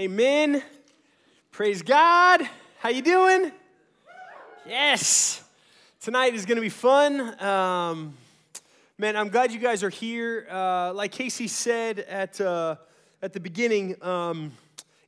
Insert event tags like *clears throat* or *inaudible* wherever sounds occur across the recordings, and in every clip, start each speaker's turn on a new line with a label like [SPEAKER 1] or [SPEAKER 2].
[SPEAKER 1] Amen. Praise God. How you doing? Yes. Tonight is going to be fun. Um, man, I'm glad you guys are here. Uh, like Casey said at, uh, at the beginning, um,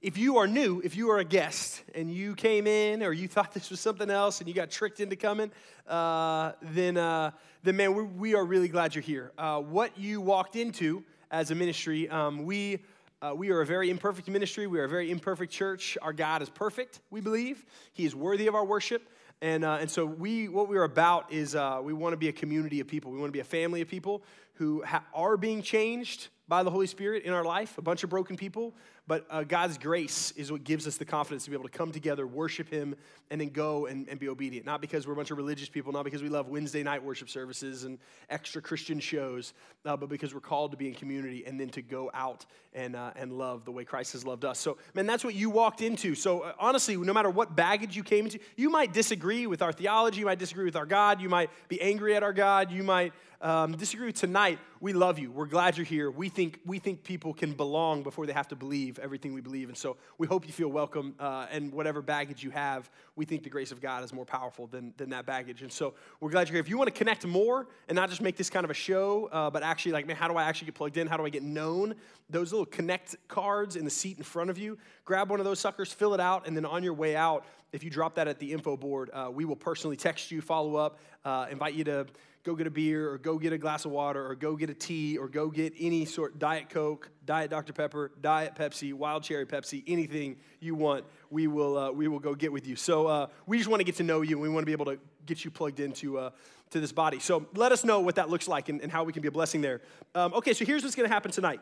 [SPEAKER 1] if you are new, if you are a guest and you came in or you thought *laughs* this was something else and you got tricked into coming, uh, then, uh, then man, we, we, are really glad you're here. Uh, what you walked into as a ministry, um, we uh, we are a very imperfect ministry. We are a very imperfect church. Our God is perfect, we believe. He is worthy of our worship. And, uh, and so we, what we're about is uh, we want to be a community of people. We want to be a family of people who ha- are being changed by the Holy Spirit in our life, a bunch of broken people, but uh, God's grace is what gives us the confidence to be able to come together, worship Him, and then go and, and be obedient. Not because we're a bunch of religious people, not because we love Wednesday night worship services and extra Christian shows, uh, but because we're called to be in community and then to go out and, uh, and love the way Christ has loved us. So, man, that's what you walked into. So, uh, honestly, no matter what baggage you came into, you might disagree with our theology, you might disagree with our God, you might be angry at our God, you might um, disagree tonight, we love you. We're glad you're here. We think, we think people can belong before they have to believe everything we believe. And so we hope you feel welcome. Uh, and whatever baggage you have, we think the grace of God is more powerful than, than that baggage. And so we're glad you're here. If you want to connect more and not just make this kind of a show, uh, but actually, like, man, how do I actually get plugged in? How do I get known? Those little connect cards in the seat in front of you, grab one of those suckers, fill it out, and then on your way out, if you drop that at the info board, uh, we will personally text you, follow up, uh, invite you to go get a beer or go get a glass of water or go get a tea or go get any sort diet coke diet dr pepper diet pepsi wild cherry pepsi anything you want we will uh, we will go get with you. So uh, we just want to get to know you and we want to be able to get you plugged into uh, to this body. So let us know what that looks like and, and how we can be a blessing there. Um, okay so here's what's going to happen tonight.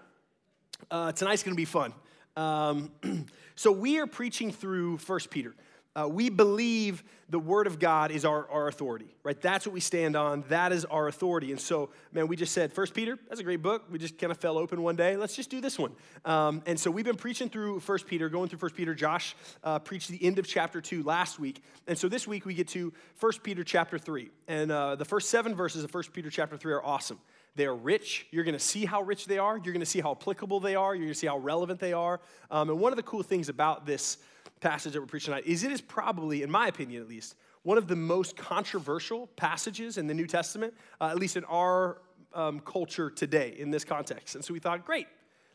[SPEAKER 1] Uh, tonight's going to be fun. Um, *clears throat* so we are preaching through first peter uh, we believe the Word of God is our, our authority, right? That's what we stand on. That is our authority. And so, man, we just said, First Peter, that's a great book. We just kind of fell open one day. Let's just do this one. Um, and so we've been preaching through First Peter, going through First Peter. Josh uh, preached the end of chapter 2 last week. And so this week we get to First Peter chapter 3. And uh, the first seven verses of First Peter chapter 3 are awesome. They are rich. You're going to see how rich they are. You're going to see how applicable they are. You're going to see how relevant they are. Um, and one of the cool things about this passage that we're preaching tonight is it is probably, in my opinion at least, one of the most controversial passages in the New Testament, uh, at least in our um, culture today in this context. And so we thought, great,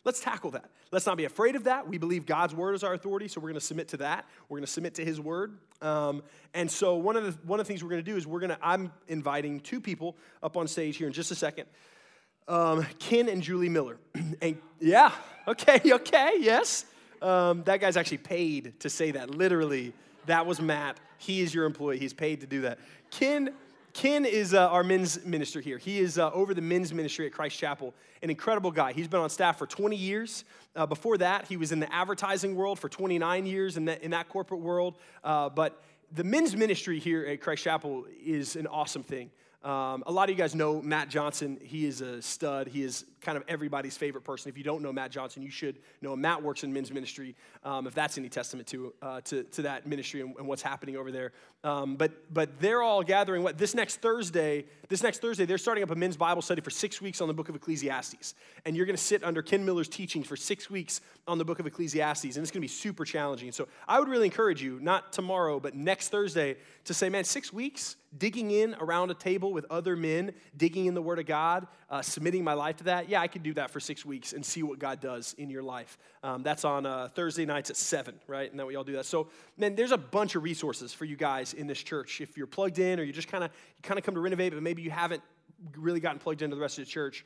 [SPEAKER 1] let's tackle that. Let's not be afraid of that. We believe God's word is our authority, so we're going to submit to that. We're going to submit to His word. Um, and so one of the one of the things we're going to do is we're going to. I'm inviting two people up on stage here in just a second. Um, Ken and Julie Miller. *clears throat* and yeah, okay, *laughs* okay, yes. Um, that guy's actually paid to say that. Literally, that was Matt. He is your employee. He's paid to do that. Ken, Ken is uh, our men's minister here. He is uh, over the men's ministry at Christ Chapel. An incredible guy. He's been on staff for 20 years. Uh, before that, he was in the advertising world for 29 years in that, in that corporate world. Uh, but the men's ministry here at Christ Chapel is an awesome thing. Um, a lot of you guys know Matt Johnson. He is a stud. He is kind of everybody's favorite person. If you don't know Matt Johnson, you should know him. Matt works in men's ministry, um, if that's any testament to, uh, to, to, that ministry and, and, what's happening over there. Um, but, but they're all gathering. What this next Thursday? This next Thursday, they're starting up a men's Bible study for six weeks on the book of Ecclesiastes, and you're going to sit under Ken Miller's teachings for six weeks on the book of Ecclesiastes, and it's going to be super challenging. So I would really encourage you, not tomorrow, but next Thursday, to say, man, six weeks digging in around a table with other men, digging in the Word of God, uh, submitting my life to that. Yeah, I could do that for six weeks and see what God does in your life. Um, that's on uh, Thursday nights at 7, right? And that we all do that. So, man, there's a bunch of resources for you guys in this church. If you're plugged in or you just kind of kind of come to renovate, but maybe you haven't really gotten plugged into the rest of the church,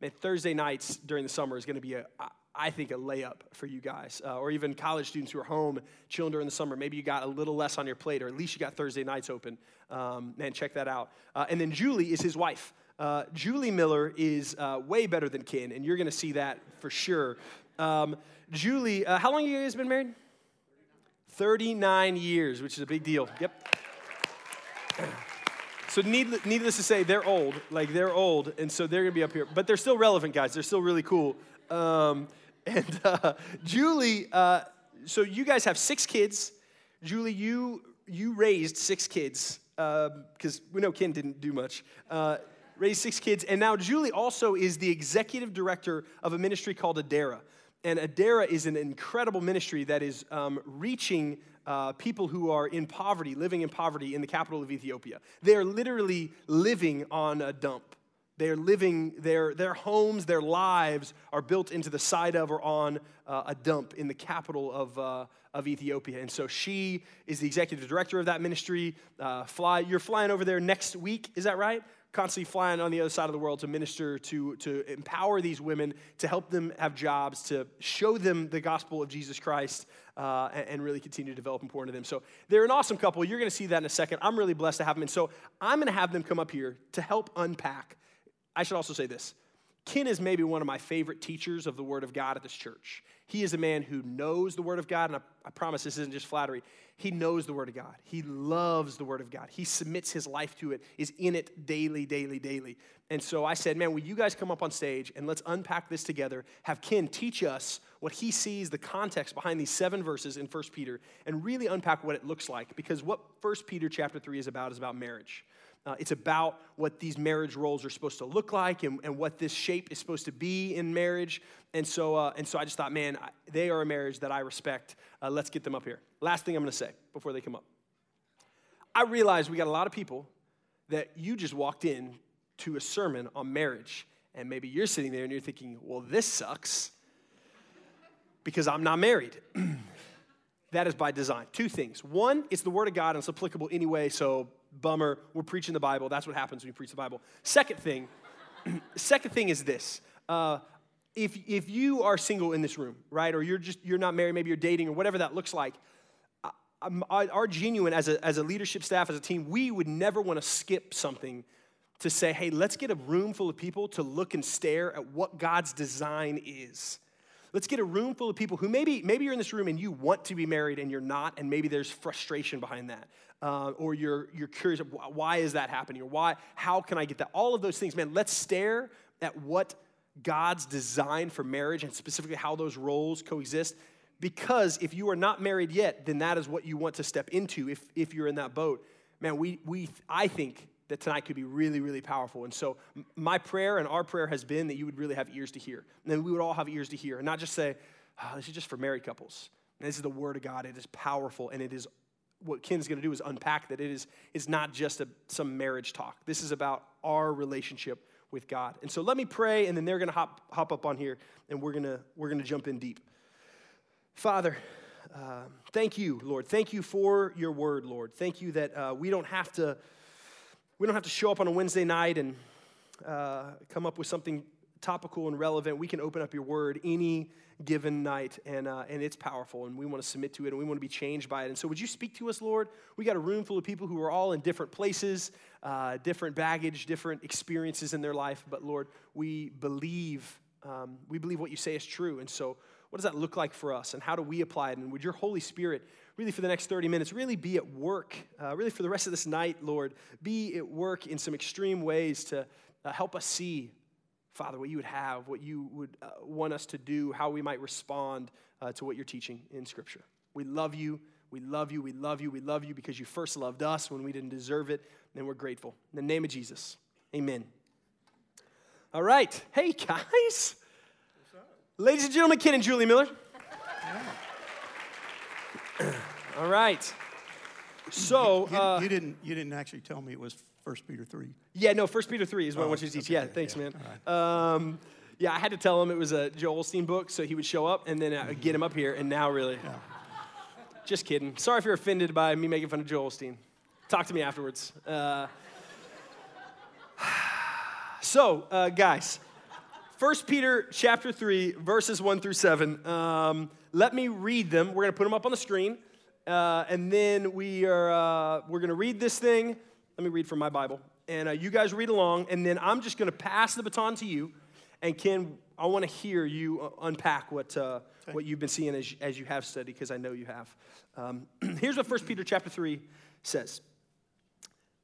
[SPEAKER 1] man, Thursday nights during the summer is going to be a, I think, a layup for you guys, uh, or even college students who are home chilling during the summer. Maybe you got a little less on your plate, or at least you got Thursday nights open. Um, man, check that out. Uh, and then Julie is his wife. Uh, Julie Miller is uh, way better than Ken, and you're going to see that for sure. Um, Julie, uh, how long have you guys been married? 39 years, which is a big deal. Yep. So, needless, needless to say, they're old. Like, they're old, and so they're going to be up here. But they're still relevant, guys. They're still really cool. Um, *laughs* and uh, Julie, uh, so you guys have six kids. Julie, you you raised six kids because um, we know Ken didn't do much. Raised six kids, and now Julie also is the executive director of a ministry called Adara. And Adara is an incredible ministry that is um, reaching uh, people who are in poverty, living in poverty in the capital of Ethiopia. They are literally living on a dump. They are living, their, their homes, their lives are built into the side of or on uh, a dump in the capital of, uh, of Ethiopia. And so she is the executive director of that ministry. Uh, fly, you're flying over there next week, is that right? Constantly flying on the other side of the world to minister, to, to empower these women, to help them have jobs, to show them the gospel of Jesus Christ, uh, and, and, really continue to develop and pour into them. So they're an awesome couple. You're going to see that in a second. I'm really blessed to have them. And so I'm going to have them come up here to help unpack I should also say this Ken is maybe one of my favorite teachers of the Word of God at this church. He is a man who knows the Word of God, and I, I, promise this isn't just flattery. He knows the Word of God. He loves the Word of God. He submits his life to it, is in it daily, daily, daily. And so I said, man, will you guys come up on stage and let's unpack this together? Have Ken teach us what he sees, the context behind these seven verses in 1 Peter, and really unpack what it looks like. Because what 1 Peter chapter 3 is about is about marriage. Uh, it's about what these marriage roles are supposed to look like and, and what this shape is supposed to be in marriage. And so, uh, and so I just thought, man, they are a marriage that I respect. Uh, let's get them up here. Last thing I'm going to say before they come up. I realize we got a lot of people that you just walked in to a sermon on marriage. And maybe you're sitting there and you're thinking, well, this sucks because I'm not married. *clears throat* that is by design. Two things. One, it's the Word of God and it's applicable anyway, so bummer. We're preaching the Bible. That's what happens when you preach the Bible. Second thing, *clears throat* second thing is this. Uh, if, if you are single in this room, right, or you're just you're not married, maybe you're dating, or whatever that looks like, I, our genuine as a, as a leadership staff, as a team, we would never want to skip something to say, hey, let's get a room full of people to look and stare at what God's design is. Let's get a room full of people who maybe, maybe you're in this room and you want to be married and you're not, and maybe there's frustration behind that. Uh, or you're, you're curious, why is that happening? Or why, how can I get that? All of those things, man, let's stare at what God's design for marriage and specifically how those roles coexist. Because if you are not married yet, then that is what you want to step into if, if you're in that boat. Man, we, we, I think that tonight could be really, really powerful. And so, my prayer and our prayer has been that you would really have ears to hear. And then we would all have ears to hear and not just say, oh, this is just for married couples. And this is the word of God. It is powerful and it is what Ken's going to do is unpack that it is, is not just a, some marriage talk. This is about our relationship with God. And so let me pray, and then they're going to hop, hop up on here, and we're to we're to jump in deep. Father, uh, thank you, Lord. Thank you for your word, Lord. Thank you that uh, we don't have to we don't have to show up on a Wednesday night and uh, come up with something topical and relevant. We can open up your word any given night, and, uh, and it's powerful, and we want to submit to it, and we want to be changed by it. And so, would you speak to us, Lord? We got a room full of people who are all in different places, uh, different baggage, different experiences in their life, but Lord, we believe, um, we believe what you say is true. And so, what does that look like for us, and how do we apply it? And would your Holy Spirit really for the next 30 minutes, really be at work, uh, really for the rest of this night, Lord, be at work in some extreme ways to uh, help us see, Father, what you would have, what you would uh, want us to do, how we might respond uh, to what you're teaching in Scripture. We love you. We love you. We love you. We love you because you first loved us when we didn't deserve it, and we're grateful. In the name of Jesus, amen. All right. Hey, guys. Ladies and gentlemen, Ken and Julie Miller. All right. So
[SPEAKER 2] you, uh, you, didn't you didn't actually tell me it was 1 Peter three.
[SPEAKER 1] Yeah, no, 1 Peter three is what oh, I want you to teach. Okay, yeah, thanks, yeah. man. Right. Um, yeah, I had to tell him it was a Joel Osteen book, so he would show up, and then I would get him up here. And now, really, yeah. just kidding. Sorry if you're offended by me making fun of Joel Osteen. Talk to me afterwards. Uh, *sighs* so, uh, guys, 1 Peter chapter 3, verses 1 through 7. Um, let me read them. We're going to put them up on the screen. Uh, and then we are, uh, we're going to read this thing. Let me read from my Bible. And uh, you guys read along. And then I'm just going to pass the baton to you. And Ken, I want to hear you uh, unpack what, uh, okay. what you've been seeing as, as you have studied, because I know you have. Um, *clears throat* here's what 1 Peter chapter 3 says.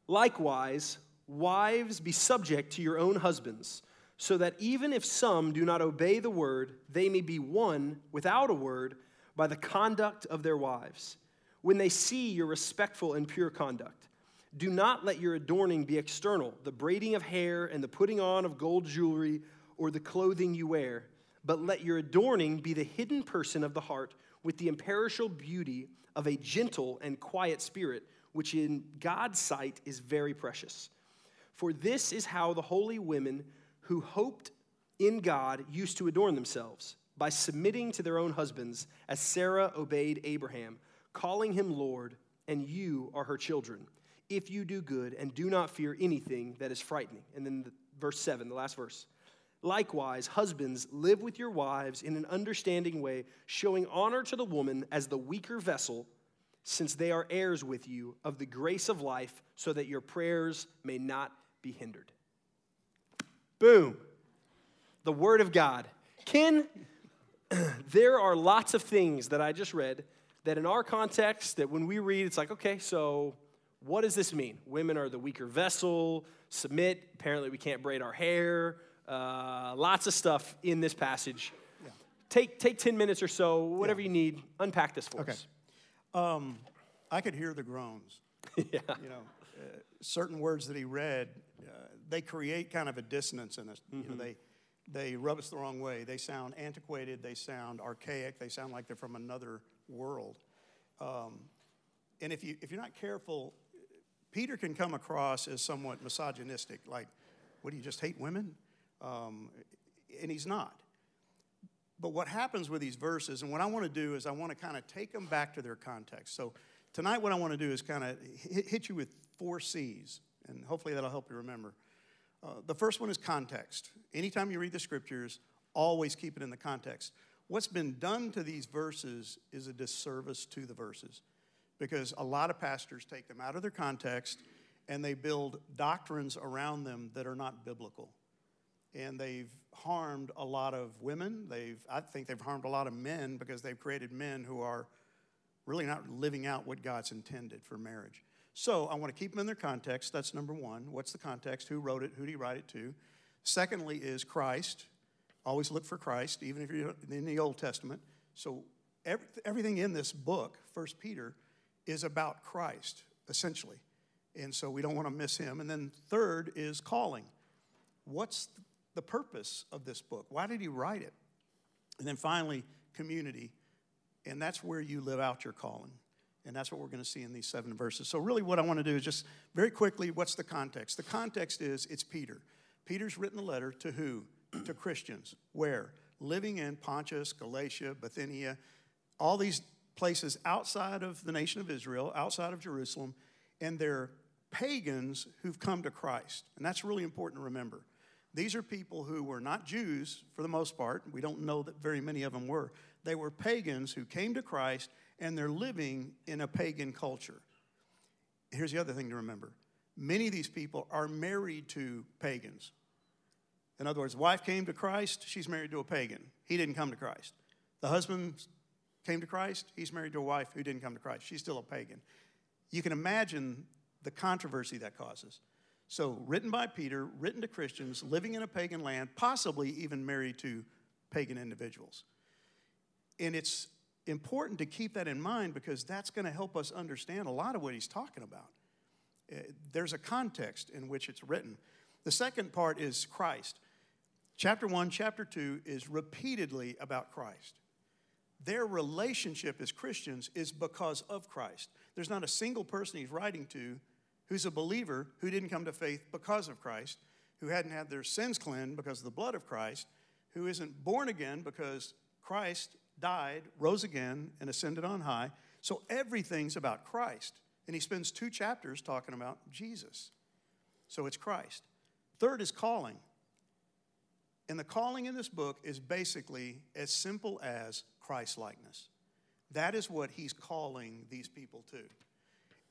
[SPEAKER 1] Likewise, wives, be subject to your own husbands so that even if some do not obey the word, they may be won without a word by the conduct of their wives. When they see your respectful and pure conduct, do not let your adorning be external, the braiding of hair and the putting on of gold jewelry or the clothing you wear, but let your adorning be the hidden person of the heart with the imperishable beauty of a gentle and quiet spirit, which in God's sight is very precious. For this is how the holy women who hoped in God used to adorn themselves, by submitting to their own husbands, as Sarah obeyed Abraham, calling him Lord, and you are her children, if you do good and do not fear anything that is frightening. And then the, verse 7, the last verse. Likewise, husbands, live with your wives in an understanding way, showing honor to the woman as the weaker vessel, since they are heirs with you of the grace of life, so that your prayers may not be hindered. Boom. The Word of God. Ken, *clears throat* there are lots of things that I just read that in our context, that when we read, it's like, okay, so what does this mean? Women are the weaker vessel, submit, apparently we can't braid our hair, uh, lots of stuff in this passage. Yeah. Take, take 10 minutes or so, whatever yeah. you need, unpack this for
[SPEAKER 2] okay.
[SPEAKER 1] us.
[SPEAKER 2] Um, I could hear the groans. *laughs*
[SPEAKER 1] yeah.
[SPEAKER 2] You know, uh, certain words that he read, uh, they create kind of a dissonance in us. Mm-hmm. You know, mm-hmm. they, they rub us the wrong way. They sound antiquated. They sound archaic. They sound like they're from another world. Um, and if, you, if you're not careful, Peter can come across as somewhat misogynistic, like, what do you just hate women? Um, and he's not. But what happens with these verses, and what I want to do is I want to kind of take them back to their context. So tonight, what I want to do is kind of hit, you with four C's, and hopefully that'll help you remember. Uh, the first one is context. Anytime you read the scriptures, always keep it in the context. What's been done to these verses is a disservice to the verses because a lot of pastors take them out of their context and they build doctrines around them that are not biblical and they've harmed a lot of women. They've, I think they've harmed a lot of men because they've created men who are really not living out what God's intended for marriage. So I want to keep them in their context. That's number one. What's the context? Who wrote it? Who did he write it to? Secondly, is Christ. Always look for Christ, even if you're in the Old Testament. So every, everything in this book, First Peter, is about Christ, essentially. And so we don't want to miss him. And then third is calling. What's the purpose of this book. Why did he write it? And then finally, community. And that's where you live out your calling. And that's what we're going to see in these seven verses. So, really, what I want to do is just very quickly what's the context? The context is it's Peter. Peter's written a letter to who? To Christians. Where? Living in Pontus, Galatia, Bithynia, all these places outside of the nation of Israel, outside of Jerusalem, and they're pagans who've come to Christ. And that's really important to remember. These are people who were not Jews for the most part. We don't know that very many of them were. They were pagans who came to Christ and they're living in a pagan culture. Here's the other thing to remember many of these people are married to pagans. In other words, wife came to Christ, she's married to a pagan. He didn't come to Christ. The husband came to Christ, he's married to a wife who didn't come to Christ. She's still a pagan. You can imagine the controversy that causes. So, written by Peter, written to Christians living in a pagan land, possibly even married to pagan individuals. And it's important to keep that in mind because that's going to help us understand a lot of what he's talking about. Uh, there's a context in which it's written. The second part is Christ. Chapter 1, chapter 2 is repeatedly about Christ. Their relationship as Christians is because of Christ. There's not a single person he's writing to who's a believer who didn't come to faith because of Christ, who hadn't had their sins cleansed because of the blood of Christ, who isn't born again because Christ died, rose again, and ascended on high. So everything's about Christ. And he spends two chapters talking about Jesus. So it's Christ. Third is calling. And the calling in this book is basically as simple as Christ likeness. That is what he's calling these people to.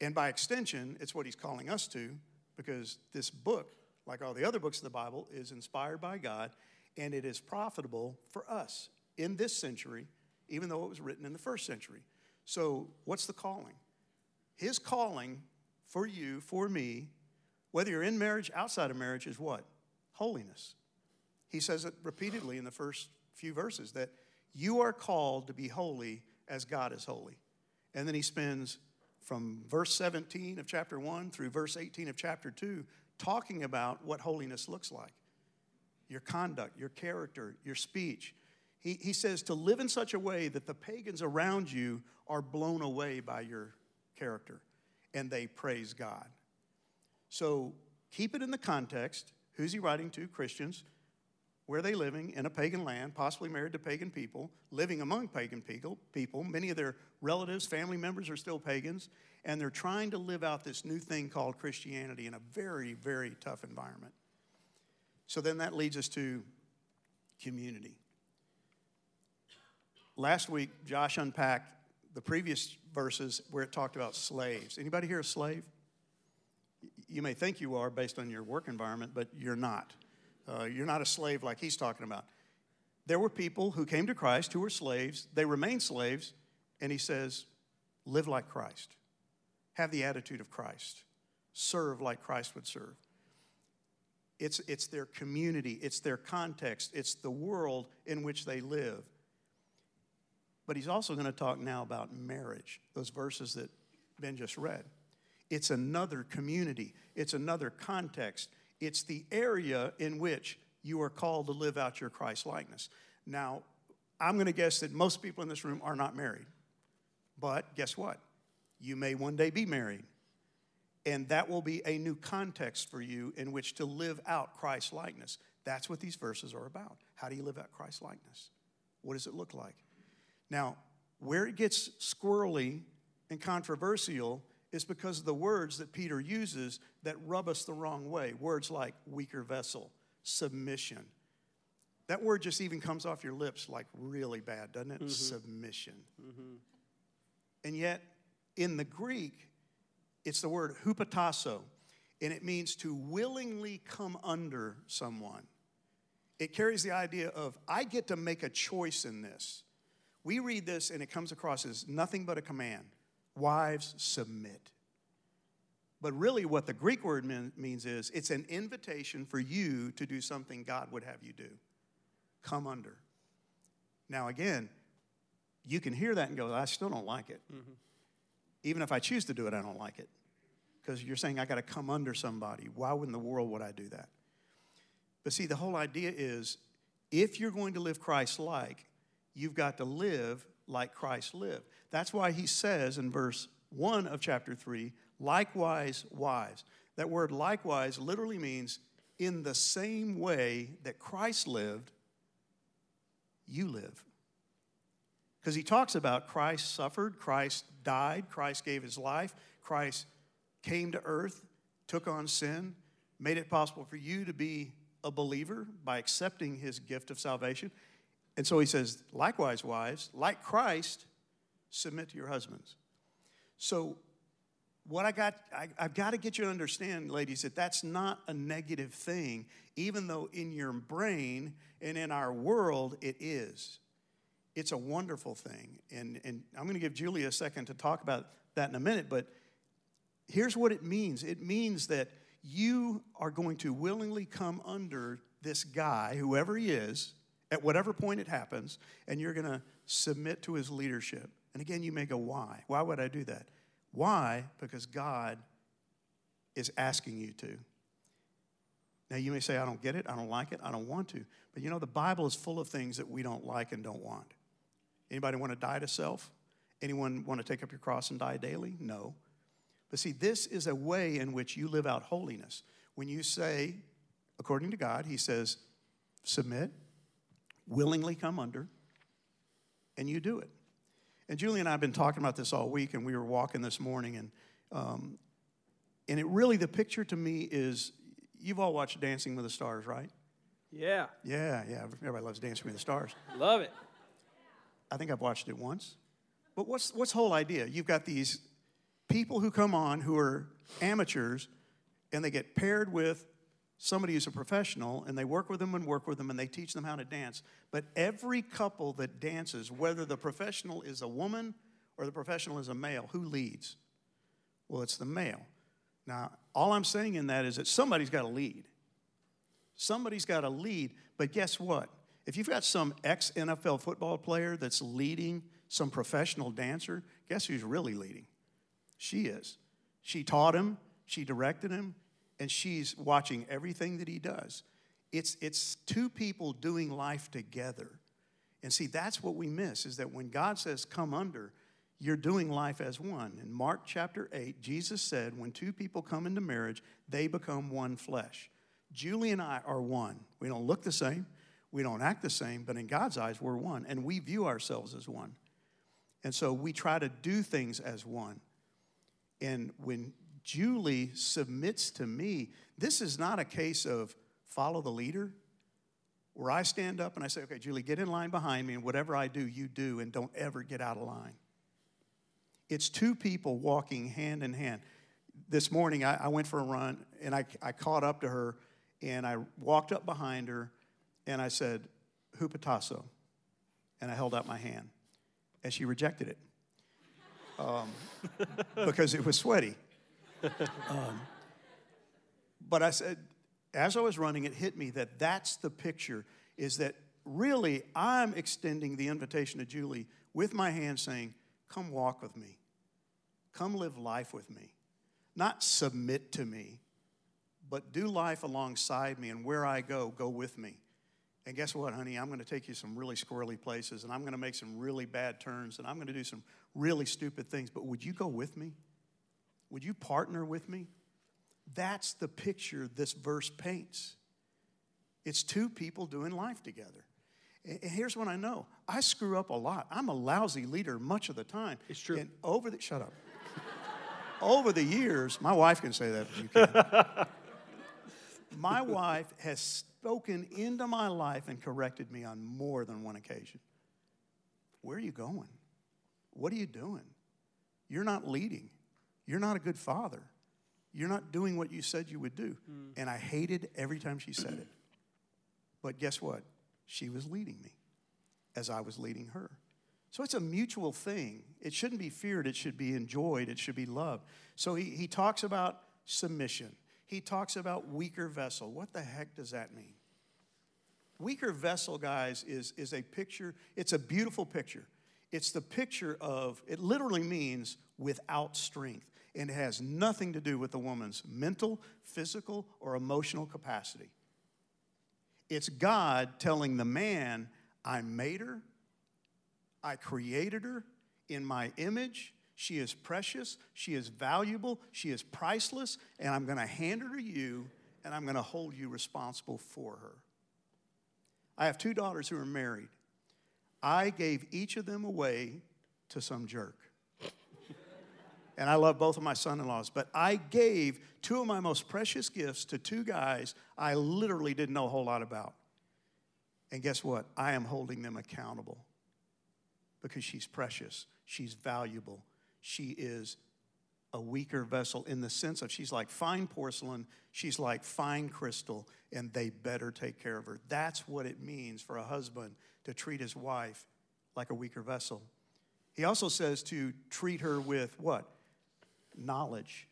[SPEAKER 2] And by extension, it's what he's calling us to because this book, like all the other books of the Bible, is inspired by God and it is profitable for us in this century, even though it was written in the first century. So, what's the calling? His calling for you, for me, whether you're in marriage, outside of marriage, is what? Holiness. He says it repeatedly in the first few verses that you are called to be holy as God is holy. And then he spends from verse 17 of chapter 1 through verse 18 of chapter 2 talking about what holiness looks like your conduct, your character, your speech. He, he says to live in such a way that the pagans around you are blown away by your character and they praise God. So keep it in the context. Who's he writing to? Christians. Where are they living? In a pagan land, possibly married to pagan people, living among pagan people. people. Many of their relatives, family members are still pagans, and they're trying to live out this new thing called Christianity in a very, very tough environment. So then that leads us to community. Last week, Josh unpacked the previous verses where it talked about slaves. Anybody here a slave? You may think you are based on your work environment, but you're not. Uh, you're not a slave like he's talking about. There were people who came to Christ who were slaves. They remained slaves, and he says, live like Christ. Have the attitude of Christ. Serve like Christ would serve. It's, it's their community, it's their context, it's the world in which they live. But he's also going to talk now about marriage, those verses that Ben just read. It's another community, it's another context, it's the area in which you are called to live out your Christ likeness. Now, I'm going to guess that most people in this room are not married. But guess what? You may one day be married. And that will be a new context for you in which to live out Christ likeness. That's what these verses are about. How do you live out Christ likeness? What does it look like? Now, where it gets squirrely and controversial is because of the words that Peter uses that rub us the wrong way. Words like weaker vessel, submission. That word just even comes off your lips like really bad, doesn't it? Mm-hmm. Submission. Mm-hmm. And yet, in the Greek, it's the word hupotasso, and it means to willingly come under someone. It carries the idea of, I get to make a choice in this. We read this and it comes across as nothing but a command Wives, submit. But really, what the Greek word means is it's an invitation for you to do something God would have you do. Come under. Now, again, you can hear that and go, I still don't like it. Mm-hmm. Even if I choose to do it, I don't like it. Because you're saying I got to come under somebody. Why in the world would I do that? But see, the whole idea is if you're going to live Christ like, you've got to live like Christ lived. That's why he says in verse 1 of chapter 3, likewise, wives. That word likewise literally means in the same way that Christ lived, you live. Because he talks about Christ suffered, Christ died, Christ gave his life, Christ came to earth, took on sin, made it possible for you to be a believer by accepting his gift of salvation. And so he says, likewise, wives, like Christ, submit to your husbands. So, what I got, I, have got to get you to understand, ladies, that that's not a negative thing, even though in your brain and in our world it is. It's a wonderful thing. And, and I'm going to give Julia a second to talk about that in a minute, but here's what it means it means that you are going to willingly come under this guy, whoever he is, at whatever point it happens, and you're going to submit to his leadership. And again, you may go, why? Why would I do that? Why? Because God is asking you to. Now, you may say, I don't get it, I don't like it, I don't want to. But you know, the Bible is full of things that we don't like and don't want. Anybody want to die to self? Anyone want to take up your cross and die daily? No. But see, this is a way in which you live out holiness. When you say, according to God, He says, submit, willingly come under, and you do it. And Julie and I have been talking about this all week, and we were walking this morning, and um, and it really the picture to me is you've all watched Dancing with the Stars, right?
[SPEAKER 1] Yeah.
[SPEAKER 2] Yeah, yeah. Everybody loves Dancing with the Stars.
[SPEAKER 1] Love it.
[SPEAKER 2] I think I've watched it once. But what's what's the whole idea? You've got these people who come on who are amateurs, and they get paired with somebody who's a professional and they work with them and work with them and they teach them how to dance. But every couple that dances, whether the professional is a woman or the professional is a male, who leads? Well, it's the male. Now, all I'm saying in that is that somebody's got to lead. Somebody's got to lead, but guess what? If you've got some ex NFL football player that's leading some professional dancer, guess who's really leading? She is. She taught him, she directed him, and she's watching everything that he does. It's, it's two people doing life together. And see, that's what we miss is that when God says, come under, you're doing life as one. In Mark chapter 8, Jesus said, when two people come into marriage, they become one flesh. Julie and I are one. We don't look the same, we don't act the same, but in God's eyes, we're one, and we view ourselves as one. And so we try to do things as one. And when Julie submits to me, this is not a case of follow the leader, where I stand up and I say, okay, Julie, get in line behind me, and whatever I do, you do, and don't ever get out of line. It's two people walking hand in hand. This morning, I, I went for a run, and I, I caught up to her, and I walked up behind her, and I said, Hupotasso. And I held out my hand, and she rejected it um, *laughs* because it was sweaty. Um, but I said, as I was running, it hit me that that's the picture is that really I'm extending the invitation to Julie with my hand saying, Come walk with me. Come live life with me. Not submit to me, but do life alongside me, and where I go, go with me. And guess what, honey? I'm going to take you some really squirrely places, and I'm going to make some really bad turns, and I'm going to do some really stupid things. But would you go with me? Would you partner with me? That's the picture this verse paints. It's two people doing life together. And here's what I know I screw up a lot. I'm a lousy leader much of the time.
[SPEAKER 1] It's true.
[SPEAKER 2] And over the, shut up. *laughs* over the years, my wife can say that, you can. *laughs* my wife has spoken into my life and corrected me on more than one occasion. Where are you going? What are you doing? You're not leading. You're not a good father. You're not doing what you said you would do. Mm. And I hated every time she said it. But guess what? She was leading me as I was leading her. So it's a mutual thing. It shouldn't be feared, it should be enjoyed, it should be loved. So he, he talks about submission, he talks about weaker vessel. What the heck does that mean? Weaker vessel, guys, is, is a picture, it's a beautiful picture. It's the picture of, it literally means without strength and it has nothing to do with the woman's mental, physical, or emotional capacity. It's God telling the man, I made her, I created her in my image. She is precious, she is valuable, she is priceless, and I'm going to hand her to you, and I'm going to hold you responsible for her. I have two daughters who are married. I gave each of them away to some jerk and I love both of my son in laws, but I gave two of my most precious gifts to two guys I literally didn't know a whole lot about. And guess what? I am holding them accountable because she's precious, she's valuable, she is a weaker vessel in the sense of she's like fine porcelain, she's like fine crystal, and they better take care of her. That's what it means for a husband to treat his wife like a weaker vessel. He also says to treat her with what? Knowledge.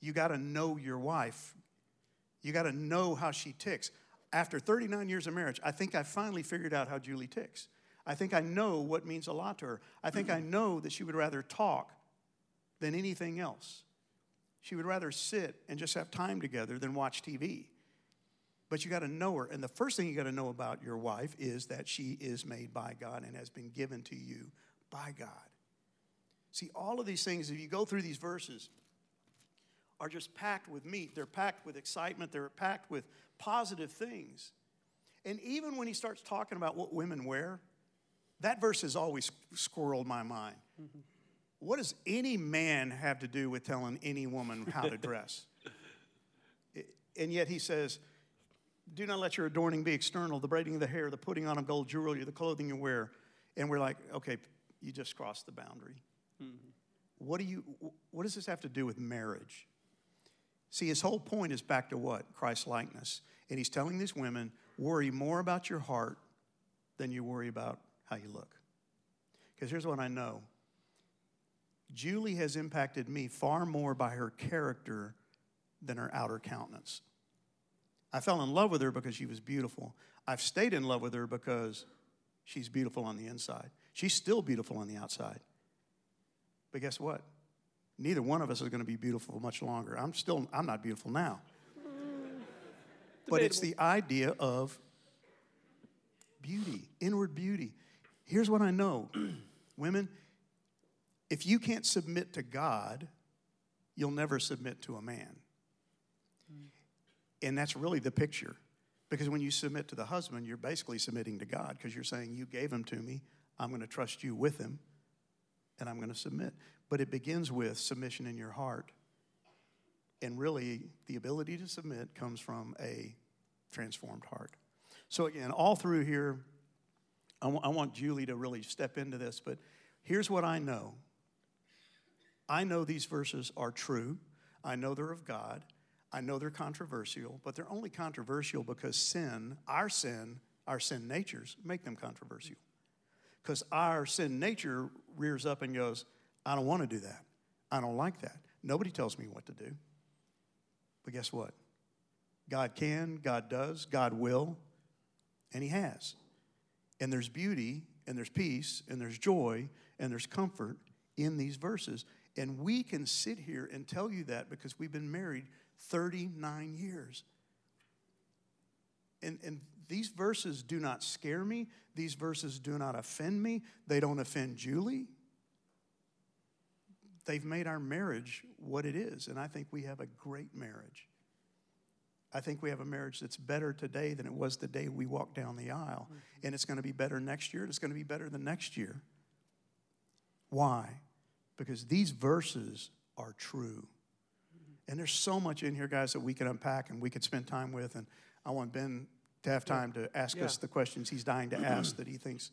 [SPEAKER 2] You got to know your wife. You got to know how she ticks. After 39 years of marriage, I think I finally figured out how Julie ticks. I think I know what means a lot to her. I think I know that she would rather talk than anything else. She would rather sit and just have time together than watch TV. But you got to know her. And the first thing you got to know about your wife is that she is made by God and has been given to you by God. See, all of these things, if you go through these verses, are just packed with meat. They're packed with excitement. They're packed with positive things. And even when he starts talking about what women wear, that verse has always squirreled my mind. Mm-hmm. What does any man have to do with telling any woman how to *laughs* dress? and yet he says, Do not let your adorning be external, the braiding of the hair, the putting on of gold jewelry, the clothing you wear. And we're like, okay, you just crossed the boundary. Mm-hmm. What, do you, what does this have to do with marriage? See, his whole point is back to what? Christ likeness. And he's telling these women worry more about your heart than you worry about how you look. Because here's what I know Julie has impacted me far more by her character than her outer countenance. I fell in love with her because she was beautiful. I've stayed in love with her because she's beautiful on the inside. She's still beautiful on the outside. But guess what? Neither one of us is going to be beautiful much longer. I'm still, I'm not beautiful now. Mm, but it's the idea of beauty, inward beauty. Here's what I know *clears throat* women, if you can't submit to God, you'll never submit to a man. And that's really the picture. Because when you submit to the husband, you're basically submitting to God because you're saying, You gave him to me, I'm going to trust you with him, and I'm going to submit. But it begins with submission in your heart. And really, the ability to submit comes from a transformed heart. So, again, all through here, I, w- I want Julie to really step into this, but here's what I know I know these verses are true, I know they're of God. I know they're controversial, but they're only controversial because sin, our sin, our sin natures, make them controversial. Because our sin nature rears up and goes, I don't want to do that. I don't like that. Nobody tells me what to do. But guess what? God can, God does, God will, and He has. And there's beauty, and there's peace, and there's joy, and there's comfort in these verses. And we can sit here and tell you that because we've been married 39 years. And, and these verses do not scare me. These verses do not offend me. They don't offend Julie. They've made our marriage what it is. And I think we have a great marriage. I think we have a marriage that's better today than it was the day we walked down the aisle. Mm-hmm. And it's going to be better next year, and it's going to be better the next year. Why? Because these verses are true. And there's so much in here, guys, that we could unpack and we could spend time with. And I want Ben to have time to ask yeah. us the questions he's dying to ask *clears throat* that he thinks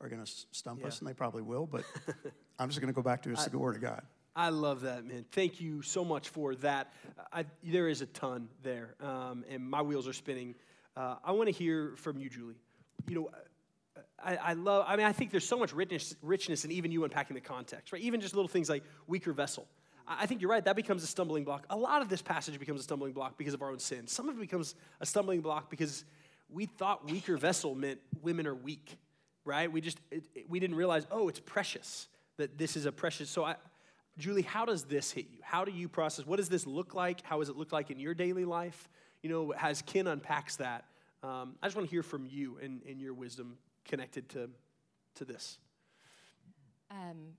[SPEAKER 2] are going to stump yeah. us, and they probably will. But *laughs* I'm just going to go back to the Word of God.
[SPEAKER 1] I love that, man. Thank you so much for that. I, there is a ton there, um, and my wheels are spinning. Uh, I want to hear from you, Julie. You know, I, I, love, I mean, I think there's so much richness, richness in even you unpacking the context, right? Even just little things like weaker vessel. I think you're right. That becomes a stumbling block. A lot of this passage becomes a stumbling block because of our own sin. Some of it becomes a stumbling block because we thought weaker vessel meant women are weak, right? We just, it, it, we didn't realize, oh, it's precious, that this is a precious. So, I, Julie, how does this hit you? How do you process? What does this look like? How does it look like in your daily life? You know, as Ken unpacks that, um, I just want to hear from you and, and your wisdom connected to, to this.
[SPEAKER 3] Um,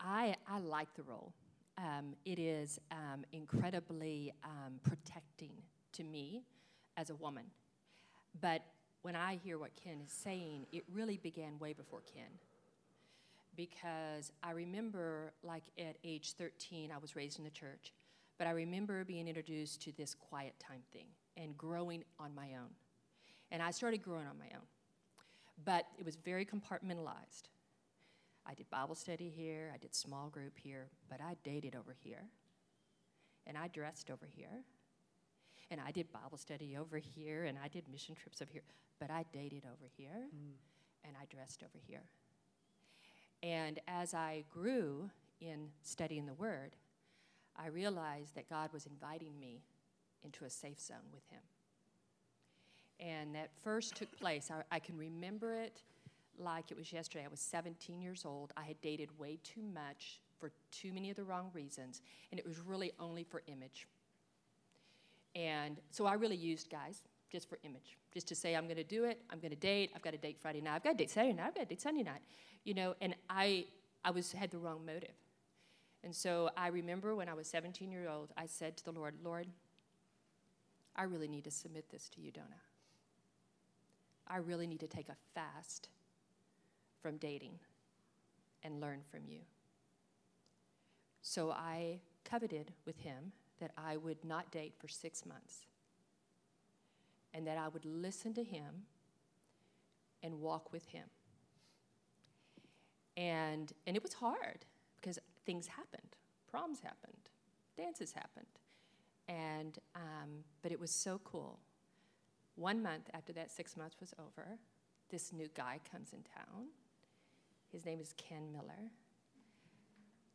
[SPEAKER 3] I, I like the role um, it is um, incredibly um, protecting to me as a woman. But when I hear what Ken is saying, it really began way before Ken. Because I remember, like at age 13, I was raised in the church, but I remember being introduced to this quiet time thing and growing on my own. And I started growing on my own. But it was very compartmentalized. I did Bible study here, I did small group here, but I dated over here. And I dressed over here. And I did Bible study over here, and I did mission trips over here, but I dated over here, mm. and I dressed over here. And as I grew in studying the Word, I realized that God was inviting me into a safe zone with Him. And that first took place, I, I can remember it like it was yesterday. I was 17 years old. I had dated way too much for too many of the wrong reasons, and it was really only for image. And so I really used guys just for image, just to say, I'm going to do it, I'm going to date, I've got a date Friday night, I've got a date Saturday night, I've got a date Sunday night, you know, and I, I was, had the wrong motive. And so I remember when I was 17 years old, I said to the Lord, Lord, I really need to submit this to you, don't I? I really need to take a fast from dating and learn from you. So I coveted with him that I would not date for six months and that I would listen to him and walk with him. And, and it was hard because things happened. Proms happened, dances happened. And, um, but it was so cool. One month after that six months was over, this new guy comes in town his name is Ken Miller.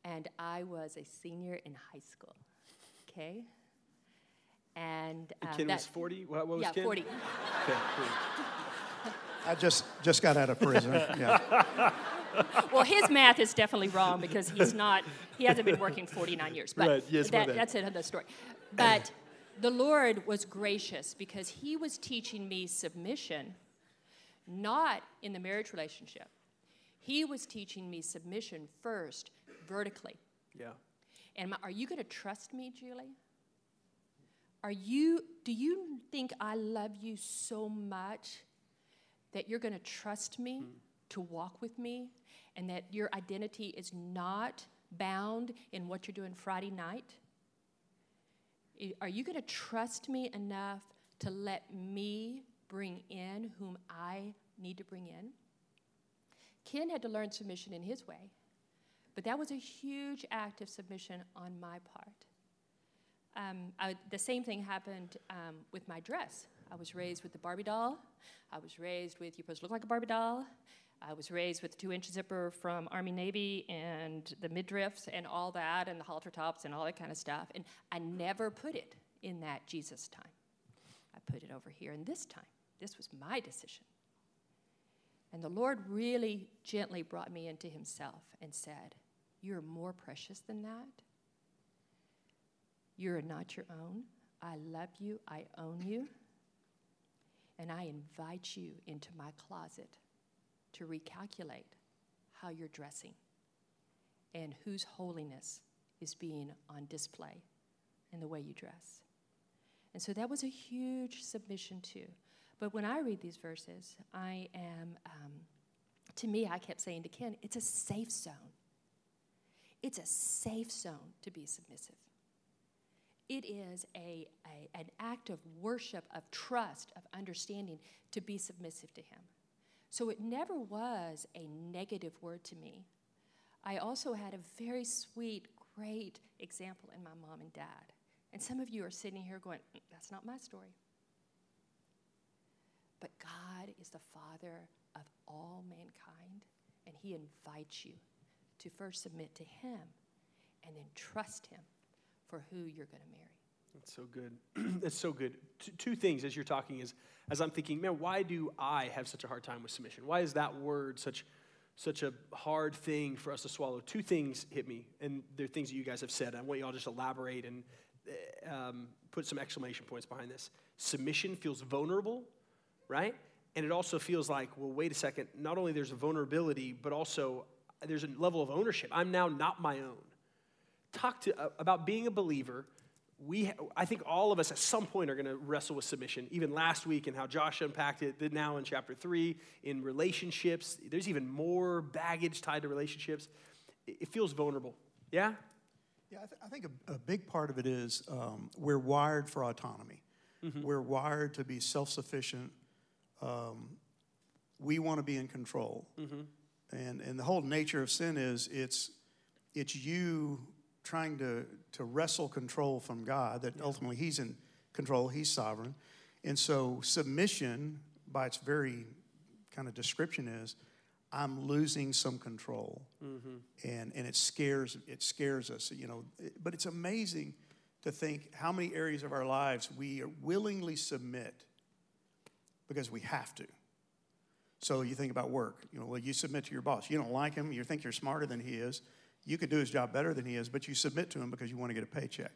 [SPEAKER 3] And I was a senior in high school. Okay? And,
[SPEAKER 1] um, Ken that, was 40? What, what was
[SPEAKER 3] yeah,
[SPEAKER 1] Ken?
[SPEAKER 3] 40. okay,
[SPEAKER 2] I just, just got out of prison. Yeah. *laughs*
[SPEAKER 3] well, his math is definitely wrong because he's not, he hasn't been working 49 years. But
[SPEAKER 1] right, yes,
[SPEAKER 3] that, that's another story. But the Lord was gracious because he was teaching me submission not in the marriage relationship. He was teaching me submission first, vertically.
[SPEAKER 1] Yeah.
[SPEAKER 3] And my, are you going to trust me, Julie? Are you, do you think I love you so much that you're going to trust me hmm. to walk with me and that your identity is not bound in what you're doing Friday night? Are you going to trust me enough to let me bring in whom I need to bring in? Ken had to learn submission in his way, but that was a huge act of submission on my part. Um, I, the same thing happened um, with my dress. I was raised with the Barbie doll. I was raised with you're supposed to look like a Barbie doll. I was raised with the two-inch zipper from Army Navy and the midriffs and all that and the halter tops and all that kind of stuff. And I never put it in that Jesus time. I put it over here. And this time, this was my decision. And the Lord really gently brought me into Himself and said, You're more precious than that. You're not your own. I love you. I own you. And I invite you into my closet to recalculate how you're dressing and whose holiness is being on display in the way you dress. And so that was a huge submission, too. But when I read these verses, I am, um, to me, I kept saying to Ken, it's a safe zone. It's a safe zone to be submissive. It is a, a, an act of worship, of trust, of understanding to be submissive to Him. So it never was a negative word to me. I also had a very sweet, great example in my mom and dad. And some of you are sitting here going, "Mm, that's not my story. But God is the Father of all mankind, and He invites you to first submit to Him and then trust Him for who you're going to marry.
[SPEAKER 1] That's so good. *clears throat* That's so good. Two, two things as you're talking is, as I'm thinking, man, why do I have such a hard time with submission? Why is that word such, such a hard thing for us to swallow? Two things hit me, and they're things that you guys have said. I want you all just elaborate and uh, um, put some exclamation points behind this. Submission feels vulnerable, right? And it also feels like, well, wait a second. Not only there's a vulnerability, but also there's a level of ownership. I'm now not my own talk to uh, about being a believer we i think all of us at some point are going to wrestle with submission even last week and how josh unpacked it then now in chapter 3 in relationships there's even more baggage tied to relationships it, feels vulnerable yeah
[SPEAKER 2] Yeah, I, th- I think a, a big part of it is um, we're wired for autonomy. We're wired to be self sufficient. Um, we want to be in control. And, and the whole nature of sin is it's, it's you trying to, to wrestle control from God, that ultimately He's in control, He's sovereign. And so submission, by its very kind of description, is I'm losing some control, mm-hmm. and and it scares it scares us, you know. But it's amazing to think how many areas of our lives we willingly submit because we have to. So you think about work, you know, well, you submit to your boss. You don't like him, you think you're smarter than he is. You could do his job better than he is, but you submit to him because you want to get a paycheck.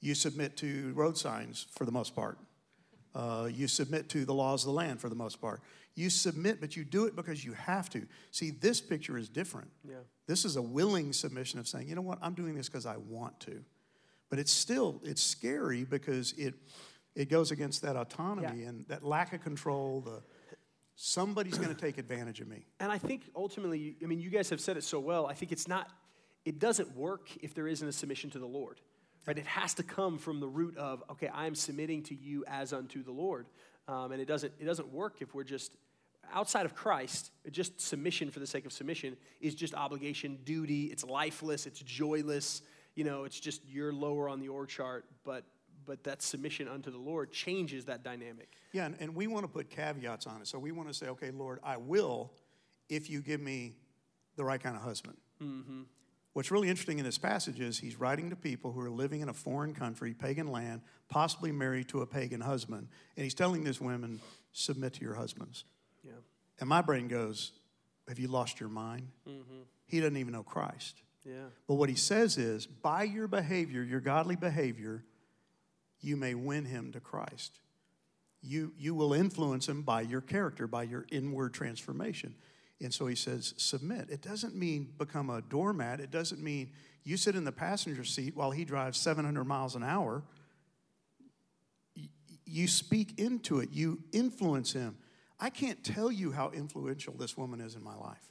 [SPEAKER 2] You submit to road signs for the most part. Uh, you submit to the laws of the land for the most part. You submit, but you do it because you have to. See, this picture is different.
[SPEAKER 1] Yeah.
[SPEAKER 2] This is a willing submission of saying, you know what, I'm doing this because I want to. But it's still, it's scary because it, it goes against that autonomy
[SPEAKER 1] Yeah.
[SPEAKER 2] and that lack of control. The, somebody's going to take advantage of me.
[SPEAKER 1] and i think ultimately i mean you guys have said it so well i think it's not it doesn't work if there isn't a submission to the lord right it has to come from the root of okay i am submitting to you as unto the lord um, and it doesn't it doesn't work if we're just outside of christ just submission for the sake of submission is just obligation duty it's lifeless it's joyless you know it's just you're lower on the org chart but but that submission unto the lord changes that dynamic
[SPEAKER 2] Yeah, and, and we want to put caveats on it. So we want to say, okay, Lord, I will if you give me the right kind of husband. Mm-hmm. What's really interesting in this passage is he's writing to people who are living in a foreign country, pagan land, possibly married to a pagan husband. And he's telling these women, submit to your husbands.
[SPEAKER 1] yeah
[SPEAKER 2] And my brain goes, have you lost your mind? Mm-hmm. He doesn't even know Christ.
[SPEAKER 1] yeah
[SPEAKER 2] But what he says is, by your behavior, your godly behavior, you may win him to Christ. you, you will influence him by your character, by your inward transformation. And so he says, submit. It doesn't mean become a doormat. It doesn't mean you sit in the passenger seat while he drives 700 miles an hour. You speak into it, you influence him. I can't tell you how influential this woman is in my life.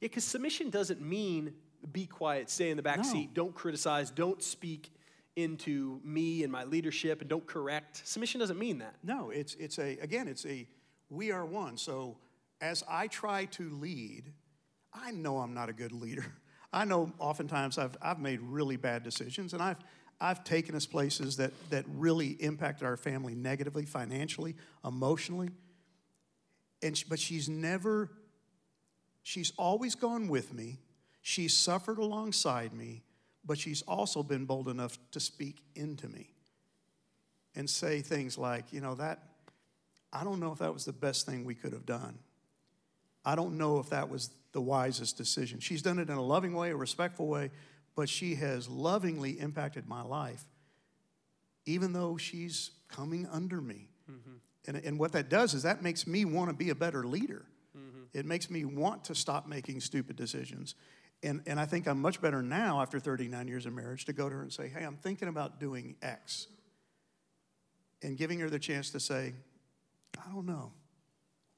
[SPEAKER 1] Yeah, because submission doesn't mean be quiet, stay in the back
[SPEAKER 2] No.
[SPEAKER 1] seat, don't criticize, don't speak into me and my leadership, and don't correct. Submission doesn't mean that.
[SPEAKER 2] No, it's, it's a, again, it's a, we are one. So as I try to lead, I know I'm not a good leader. *laughs* I know oftentimes I've, I've made really bad decisions and I've, I've taken us places that, that really impacted our family negatively, financially, emotionally. And, sh- but she's never, she's always gone with me. She's suffered alongside me, but she's also been bold enough to speak into me and say things like, you know, that, I don't know if that was the best thing we could have done. I don't know if that was the wisest decision. She's done it in a loving way, a respectful way, but she has lovingly impacted my life, even though she's coming under me. Mm-hmm. And, and what that does is that makes me want to be a better leader. Mm-hmm. It makes me want to stop making stupid decisions. And, and I think I'm much better now, after 39 years of marriage, to go to her and say, hey, I'm thinking about doing X and giving her the chance to say, I don't know.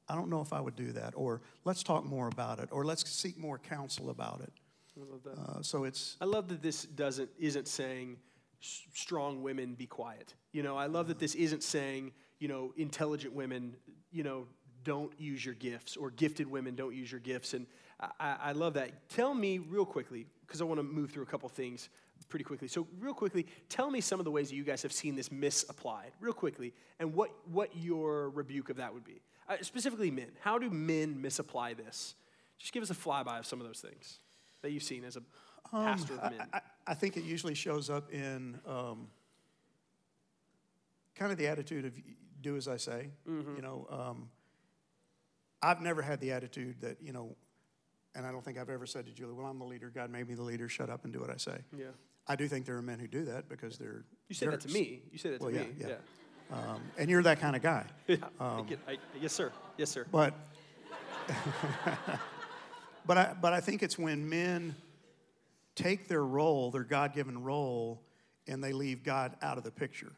[SPEAKER 2] I don't know if I would do that. Or let's talk more about it. Or let's seek more counsel about it.
[SPEAKER 1] I love that.
[SPEAKER 2] Uh, so it's,
[SPEAKER 1] I love that this doesn't isn't saying strong women be quiet. You know, I love that this isn't saying you know intelligent women you know don't use your gifts or gifted women don't use your gifts. And I, I I love that. Tell me real quickly because I want to move through a couple things pretty quickly. So real quickly, tell me some of the ways that you guys have seen this misapplied, real quickly, and what what your rebuke of that would be. Uh, specifically, men. How do men misapply this? Just give us a flyby of some of those things that you've seen as a pastor of men.
[SPEAKER 2] I, I think it usually shows up in um, kind of the attitude of do as I say. You know, um, I've never had the attitude that, you know, and I don't think I've ever said to Julie, well, I'm the leader. God made me the leader. Shut up and do what I say.
[SPEAKER 1] Yeah.
[SPEAKER 2] I do think there are men who do that because they're.
[SPEAKER 1] You say that to me. You said that to
[SPEAKER 2] Well,
[SPEAKER 1] me.
[SPEAKER 2] yeah,
[SPEAKER 1] Yeah.
[SPEAKER 2] yeah. Um, and you're that kind of guy. *laughs*
[SPEAKER 1] Yeah. I get- I- yes, sir. Yes, sir.
[SPEAKER 2] But, *laughs* but, I, but I think it's when men take their role, their God given role, and they leave God out of the picture.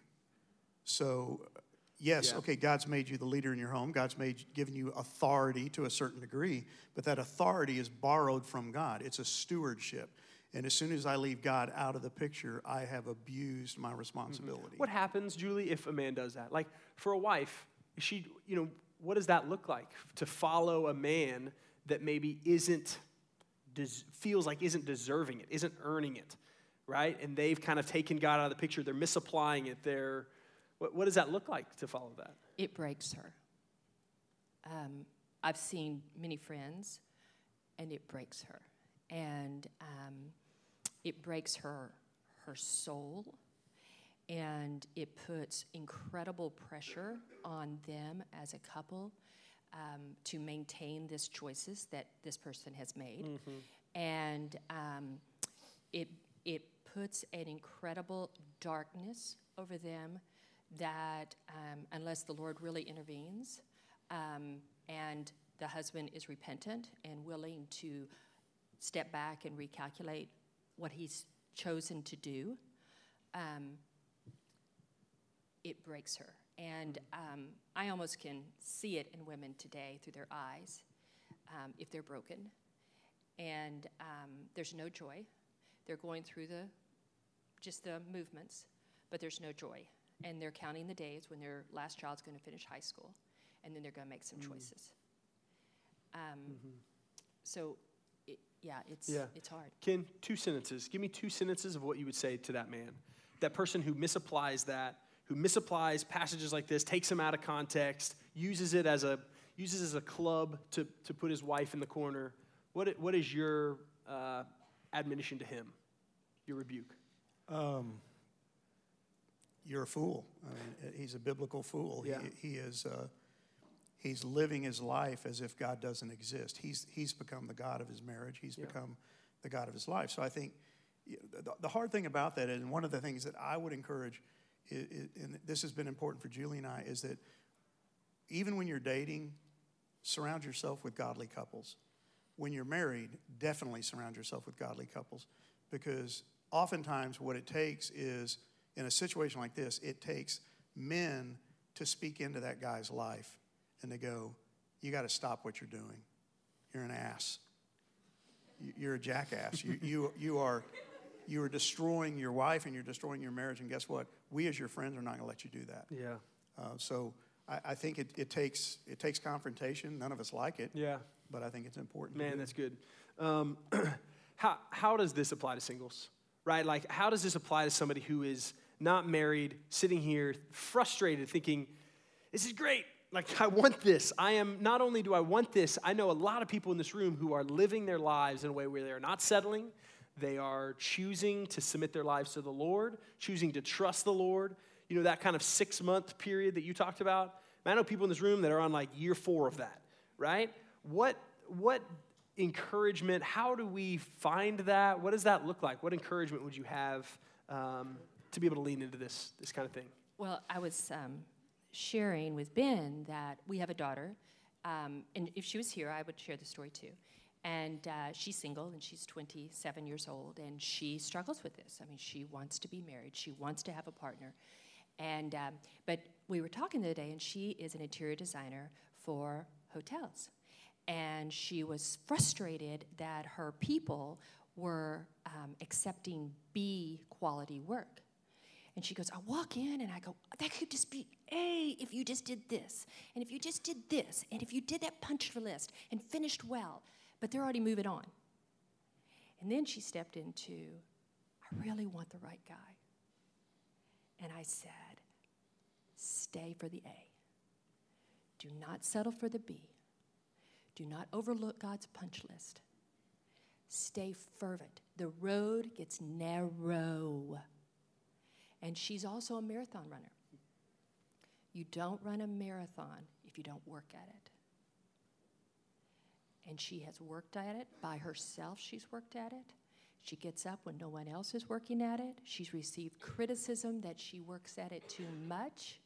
[SPEAKER 2] So, yes,
[SPEAKER 1] Yeah.
[SPEAKER 2] okay, God's made you the leader in your home. God's made given you authority to a certain degree, but that authority is borrowed from God. It's a stewardship. And as soon as I leave God out of the picture, I have abused my mm-hmm. responsibility.
[SPEAKER 1] What happens, Julie, if a man does that? Like for a wife, she, you know, what does that look like to follow a man that maybe isn't, des- feels like isn't deserving it, isn't earning it, right? And they've kind of taken God out of the picture. They're misapplying it. They're, what, what does that look like to follow that?
[SPEAKER 3] It breaks her. Um, I've seen many friends, and it breaks her. And um, it breaks her, her soul, and it puts incredible pressure on them as a couple um, to maintain these choices that this person has made. And um, it, it puts an incredible darkness over them that, um, unless the Lord really intervenes um, and the husband is repentant and willing to step back and recalculate what he's chosen to do, um, it breaks her. And um, I almost can see it in women today through their eyes um, if they're broken. And um, there's no joy. They're going through the just the movements, but there's no joy. And they're counting the days when their last child's going to finish high school, and then they're going to make some choices. Um, So, it, yeah, it's
[SPEAKER 1] Yeah.
[SPEAKER 3] it's hard.
[SPEAKER 1] Ken, two sentences. Give me two sentences of what you would say to that man. That person who misapplies that, who misapplies passages like this, takes them out of context, uses it as a uses as a club to, to put his wife in the corner. What, what is your uh, admonition to him? Your rebuke?
[SPEAKER 2] You're a fool. I mean, he's a biblical fool.
[SPEAKER 1] Yeah.
[SPEAKER 2] He, he is. Uh, he's living his life as if God doesn't exist. He's he's become the God of his marriage. He's become the God of his life. So I think the, the hard thing about that, and one of the things that I would encourage, and this has been important for Julie and I, is that even when you're dating, surround yourself with godly couples. When you're married, definitely surround yourself with godly couples because oftentimes what it takes is, in a situation like this, it takes men to speak into that guy's life and to go, You got to stop what you're doing. You're an ass. You're a jackass. You, you, you, are, you are destroying your wife and you're destroying your marriage. And guess what? We, as your friends, are not going to let you do that.
[SPEAKER 1] Yeah.
[SPEAKER 2] Uh, so I, I think it, it, takes, it takes confrontation. None of us like it.
[SPEAKER 1] Yeah.
[SPEAKER 2] But I think it's important.
[SPEAKER 1] Man, that's good. Um, *clears throat* how, how does this apply to singles? Right? Like, how does this apply to somebody who is not married, sitting here frustrated, thinking, this is great. Like, I want this. I am, not only do I want this, I know a lot of people in this room who are living their lives in a way where they are not settling. They are choosing to submit their lives to the Lord, choosing to trust the Lord. You know, that kind of six month period that you talked about. I know people in this room that are on like year four of that, right? What, what encouragement, how do we find that? What does that look like? What encouragement would you have um, to be able to lean into this, this kind of thing?
[SPEAKER 3] Well, I was um, sharing with Ben that we have a daughter, um, and if she was here, I would share the story too. And uh, she's single and she's 27 years old, and she struggles with this. I mean, she wants to be married, she wants to have a partner. And, um, but we were talking the other day, and she is an interior designer for hotels. And she was frustrated that her people were um, accepting B quality work. And she goes, I walk in and I go, that could just be A if you just did this, and if you just did this, and if you did that punch list and finished well, but they're already moving on. And then she stepped into, I really want the right guy. And I said, stay for the A. Do not settle for the B. Do not overlook God's punch list. Stay fervent. The road gets narrow. And she's also a marathon runner. You don't run a marathon if you don't work at it. And she has worked at it by herself, she's worked at it. She gets up when no one else is working at it. She's received criticism that she works at it too much.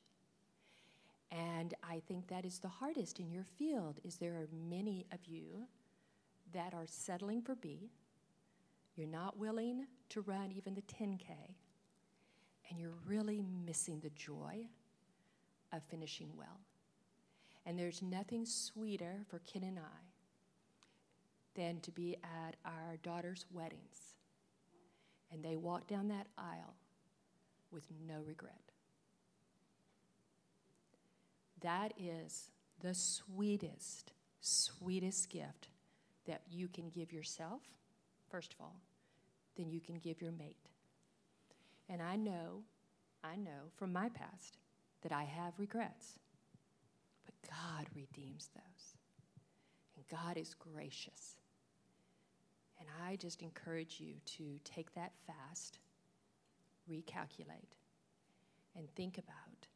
[SPEAKER 3] And I think that is the hardest in your field is there are many of you that are settling for B. You're not willing to run even the 10K. And you're really missing the joy of finishing well. And there's nothing sweeter for Ken and I than to be at our daughter's weddings. And they walk down that aisle with no regret. That is the sweetest, sweetest gift that you can give yourself, first of all, then you can give your mate. And I know, I know from my past that I have regrets, but God redeems those. And God is gracious. And I just encourage you to take that fast, recalculate, and think about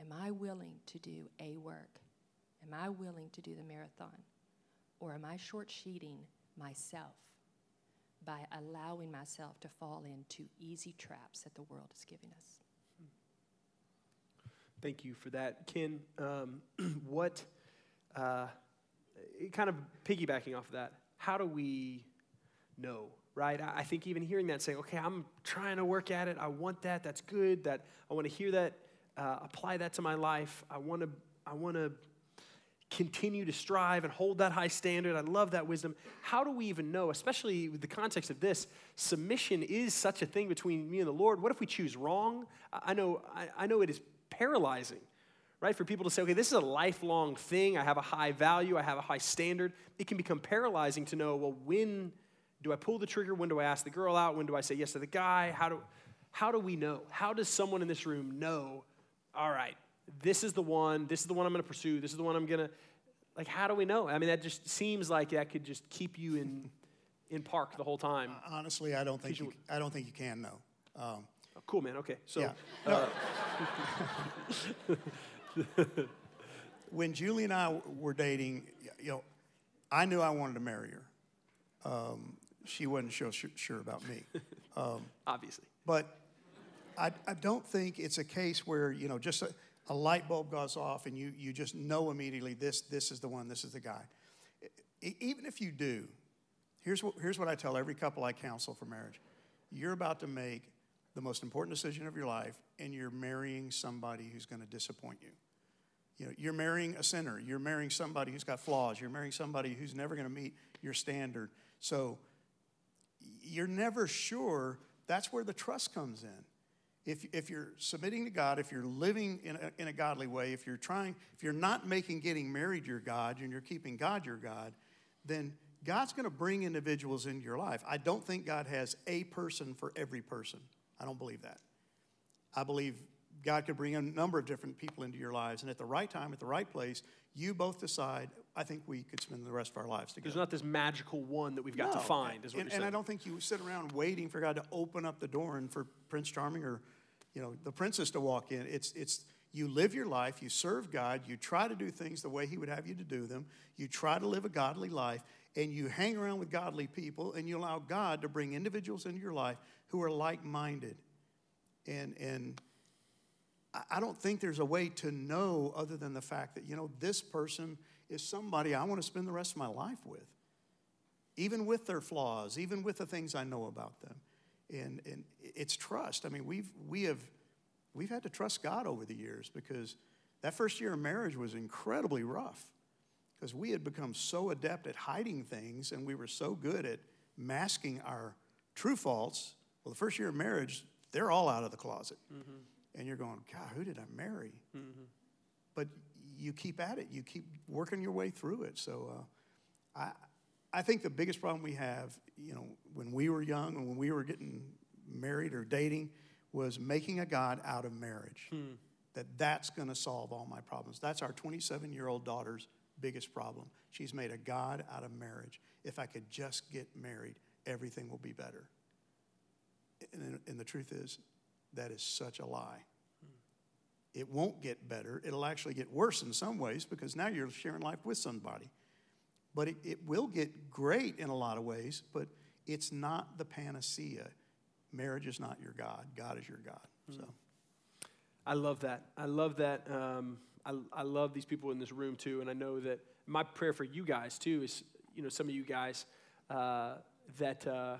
[SPEAKER 3] am I willing to do a work? Am I willing to do the marathon? Or am I short sheeting myself by allowing myself to fall into easy traps that the world is giving us?
[SPEAKER 1] Thank you for that. Ken, um, *clears throat* what, uh, kind of piggybacking off of that, how do we know, right? I think even hearing that, saying, okay, I'm trying to work at it, I want that, that's good, that I want to hear that, uh, apply that to my life, I want to, I want to continue to strive and hold that high standard. I love that wisdom. How do we even know, especially with the context of this, submission is such a thing between me and the Lord? What if we choose wrong? I know, I, know it is paralyzing, right? For people to say, okay, this is a lifelong thing. I have a high value, I have a high standard. It can become paralyzing to know, well, when do I pull the trigger? When do I ask the girl out? When do I say yes to the guy? How do, how do we know? How does someone in this room know, all right, this is the one, this is the one I'm going to pursue, this is the one I'm going to, like, how do we know? I mean, that just seems like that could just keep you in, *laughs* in park the whole time.
[SPEAKER 2] Honestly, I don't think you, I don't think you can know. Um,
[SPEAKER 1] oh, cool, man. Okay, so.
[SPEAKER 2] Yeah. Uh, *laughs* when Julie and I were dating, you know, I knew I wanted to marry her. Um, she wasn't sure, sure about me. *laughs* Um,
[SPEAKER 1] Obviously.
[SPEAKER 2] But I, I, don't think it's a case where, you know, just, a light bulb goes off and you, you just know immediately this, this is the one, this is the guy. Even if you do, here's what, here's what I tell every couple I counsel for marriage. You're about to make the most important decision of your life, and you're marrying somebody who's going to disappoint you. You know, you're marrying a sinner. You're marrying somebody who's got flaws. You're marrying somebody who's never going to meet your standard. So you're never sure. That's where the trust comes in. If, if you're submitting to God, if you're living in a, in a godly way, if you're trying, if you're not making getting married your God and you're keeping God your God, then God's going to bring individuals into your life. I don't think God has a person for every person. I don't believe that. I believe God could bring a number of different people into your lives, and at the right time, at the right place, you both decide. I think we could spend the rest of our lives together.
[SPEAKER 1] There's not this magical one that we've got to find, is what
[SPEAKER 2] and, and I don't think you sit around waiting for God to open up the door and for Prince Charming or, you know, the princess to walk in. It's it's you live your life, you serve God, you try to do things the way He would have you to do them, you try to live a godly life, and you hang around with godly people, and you allow God to bring individuals into your life who are like-minded. And and I- I don't think there's a way to know other than the fact that, you know, this person is somebody I want to spend the rest of my life with, even with their flaws, even with the things I know about them. And, and it's trust. I mean, we've, we have, we've had to trust God over the years because that first year of marriage was incredibly rough because we had become so adept at hiding things and we were so good at masking our true faults. Well, the first year of marriage, they're all out of the closet. And you're going, God, who did I marry? But you keep at it, you keep working your way through it. So uh, I, I think the biggest problem we have, you know, when we were young and when we were getting married or dating, was making a God out of marriage. Hmm. That that's going to solve all my problems. That's our 27 year old daughter's biggest problem. She's made a God out of marriage. If I could just get married, everything will be better. And, and the truth is, that is such a lie. Hmm. It won't get better. It'll actually get worse in some ways because now you're sharing life with somebody. But it, it will get great in a lot of ways, but it's not the panacea. Marriage is not your God, God is your God. So.
[SPEAKER 1] I love that. I love that. Um, I, I love these people in this room too, and I know that my prayer for you guys too is, you know, some of you guys uh, that uh,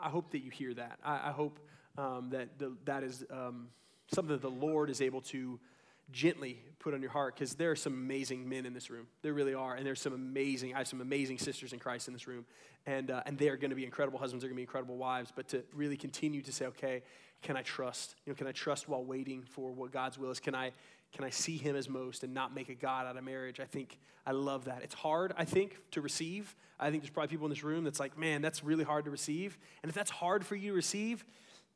[SPEAKER 1] I hope that you hear that. I, I hope um, that the, that is um, something that the Lord is able to gently put on your heart because there are some amazing men in this room. There really are, and there's some amazing. I have some amazing sisters in Christ in this room, and uh, and they are going to be incredible husbands. They're going to be incredible wives. But to really continue to say, okay, can I trust? You know, can I trust while waiting for what God's will is? Can I can I see Him as most and not make a God out of marriage? I think I love that. It's hard, I think, to receive. I think there's probably people in this room that's like, man, that's really hard to receive. And if that's hard for you to receive,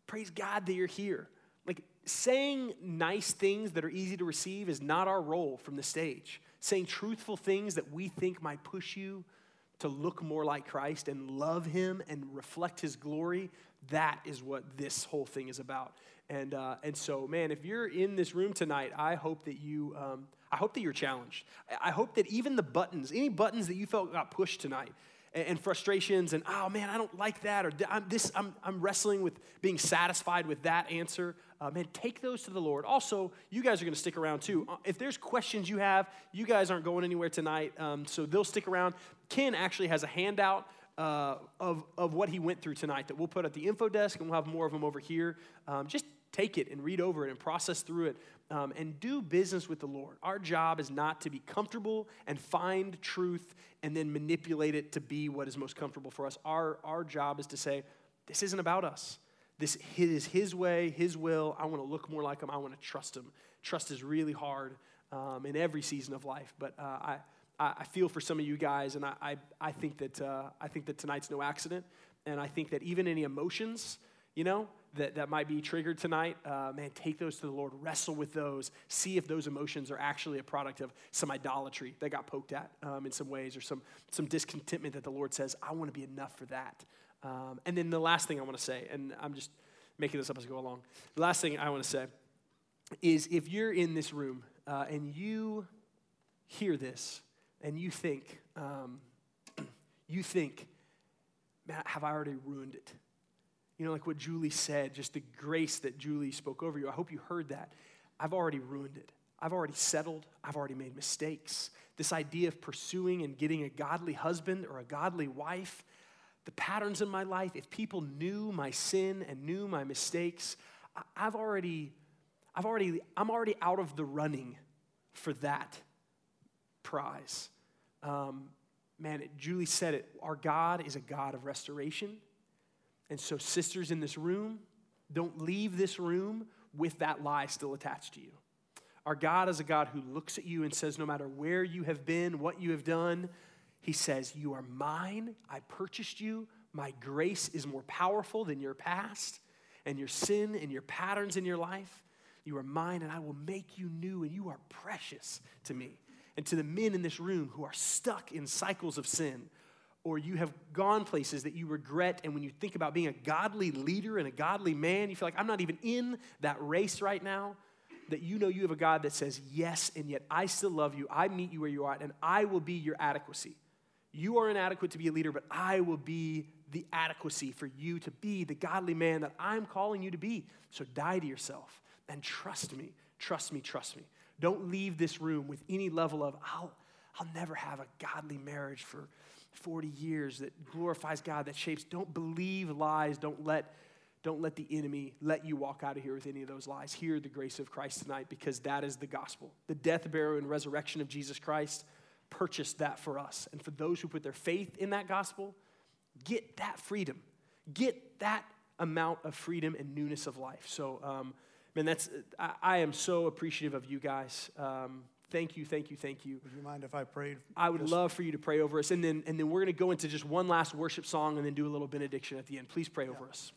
[SPEAKER 1] praise God that you're here. Like saying nice things that are easy to receive is not our role from the stage. Saying truthful things that we think might push you to look more like Christ and love Him and reflect His glory, that is what this whole thing is about. And, uh, and so, man, if you're in this room tonight, I hope that you, um, I hope that you're challenged. I hope that even the buttons, any buttons that you felt got pushed tonight, and, and frustrations, and oh man, I don't like that, or I'm this, I'm, I'm wrestling with being satisfied with that answer. Uh, man, take those to the Lord. Also, you guys are going to stick around too. Uh, If there's questions you have, you guys aren't going anywhere tonight, um, so they'll stick around. Ken actually has a handout uh, of, of what he went through tonight that we'll put at the info desk, and we'll have more of them over here. Um, just take it and read over it and process through it um, and do business with the Lord. Our job is not to be comfortable and find truth and then manipulate it to be what is most comfortable for us. Our, our job is to say, this isn't about us. This is His way, His will. I want to look more like Him. I want to trust Him. Trust is really hard um, in every season of life, but uh, I, I feel for some of you guys, and I, I, I think that uh, I think that tonight's no accident, and I think that even any emotions, you know, that, that might be triggered tonight, uh, man, take those to the Lord, wrestle with those, see if those emotions are actually a product of some idolatry that got poked at um, in some ways, or some some discontentment that the Lord says, I want to be enough for that. Um, and then the last thing I want to say, and I'm just making this up as I go along. The last thing I want to say is if you're in this room uh, and you hear this and you think, um, *clears throat* you think, man, have I already ruined it? You know, like what Julie said, just the grace that Julie spoke over you. I hope you heard that. I've already ruined it. I've already settled, I've already made mistakes. This idea of pursuing and getting a godly husband or a godly wife, the patterns in my life, if people knew my sin and knew my mistakes, I've already, I've already, I'm already out of the running for that prize. Um, man, it, Julie said it. Our God is a God of restoration. And so, sisters in this room, don't leave this room with that lie still attached to you. Our God is a God who looks at you and says, no matter where you have been, what you have done, He says, You are mine. I purchased you. My grace is more powerful than your past and your sin and your patterns in your life. You are mine, and I will make you new, and you are precious to me. And to the men in this room who are stuck in cycles of sin, or you have gone places that you regret, and when you think about being a godly leader and a godly man, you feel like, I'm not even in that race right now, that you know you have a God that says, Yes, and yet I still love you. I meet you where you are, and I will be your adequacy. You are inadequate to be a leader, but I will be the adequacy for you to be the godly man that I'm calling you to be. So die to yourself and trust me, trust me, trust me. Don't leave this room with any level of, I'll, I'll never have a godly marriage for 40 years that glorifies God, that shapes. Don't believe lies. Don't let, don't let the enemy let you walk out of here with any of those lies. Hear the grace of Christ tonight because that is the gospel. The death, burial, and resurrection of Jesus Christ purchased that for us. And for those who put their faith in that gospel, get that freedom. Get that amount of freedom and newness of life. So, um, man, that's, I, I, am so appreciative of you guys. Um, thank you, thank you, thank you.
[SPEAKER 2] Would you mind if I prayed?
[SPEAKER 1] I would just... love for you to pray over us. And then, and then we're going to go into just one last worship song and then do a little benediction at the end. Please pray yeah. over us.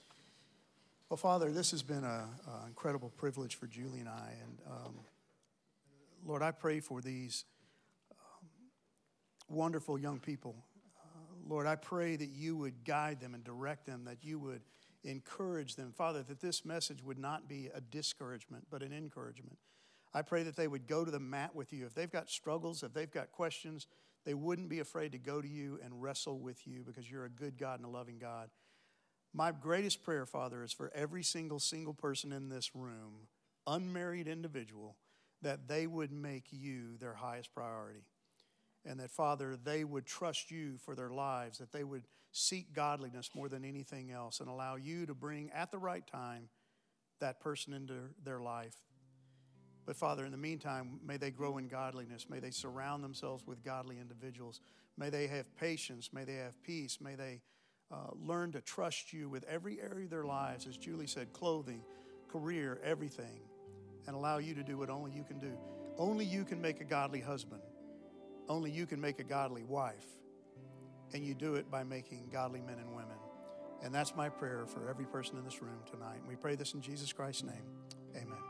[SPEAKER 2] Well, Father, this has been an incredible privilege for Julie and I. And um, Lord, I pray for these wonderful young people uh, Lord, I pray that you would guide them and direct them, that you would encourage them. Father, that this message would not be a discouragement, but an encouragement. I pray that they would go to the mat with you. If they've got struggles, if they've got questions, they wouldn't be afraid to go to you and wrestle with you because you're a good God and a loving God. My greatest prayer, Father, is for every single single person in this room, unmarried individual, that they would make you their highest priority and that, Father, they would trust you for their lives, that they would seek godliness more than anything else and allow you to bring at the right time that person into their life. But, Father, in the meantime, may they grow in godliness. May they surround themselves with godly individuals. May they have patience. May they have peace. May they uh, learn to trust you with every area of their lives, as Julie said clothing, career, everything, and allow you to do what only you can do. Only you can make a godly husband. Only you can make a godly wife, and you do it by making godly men and women. And that's my prayer for every person in this room tonight. We pray this in Jesus Christ's name. Amen.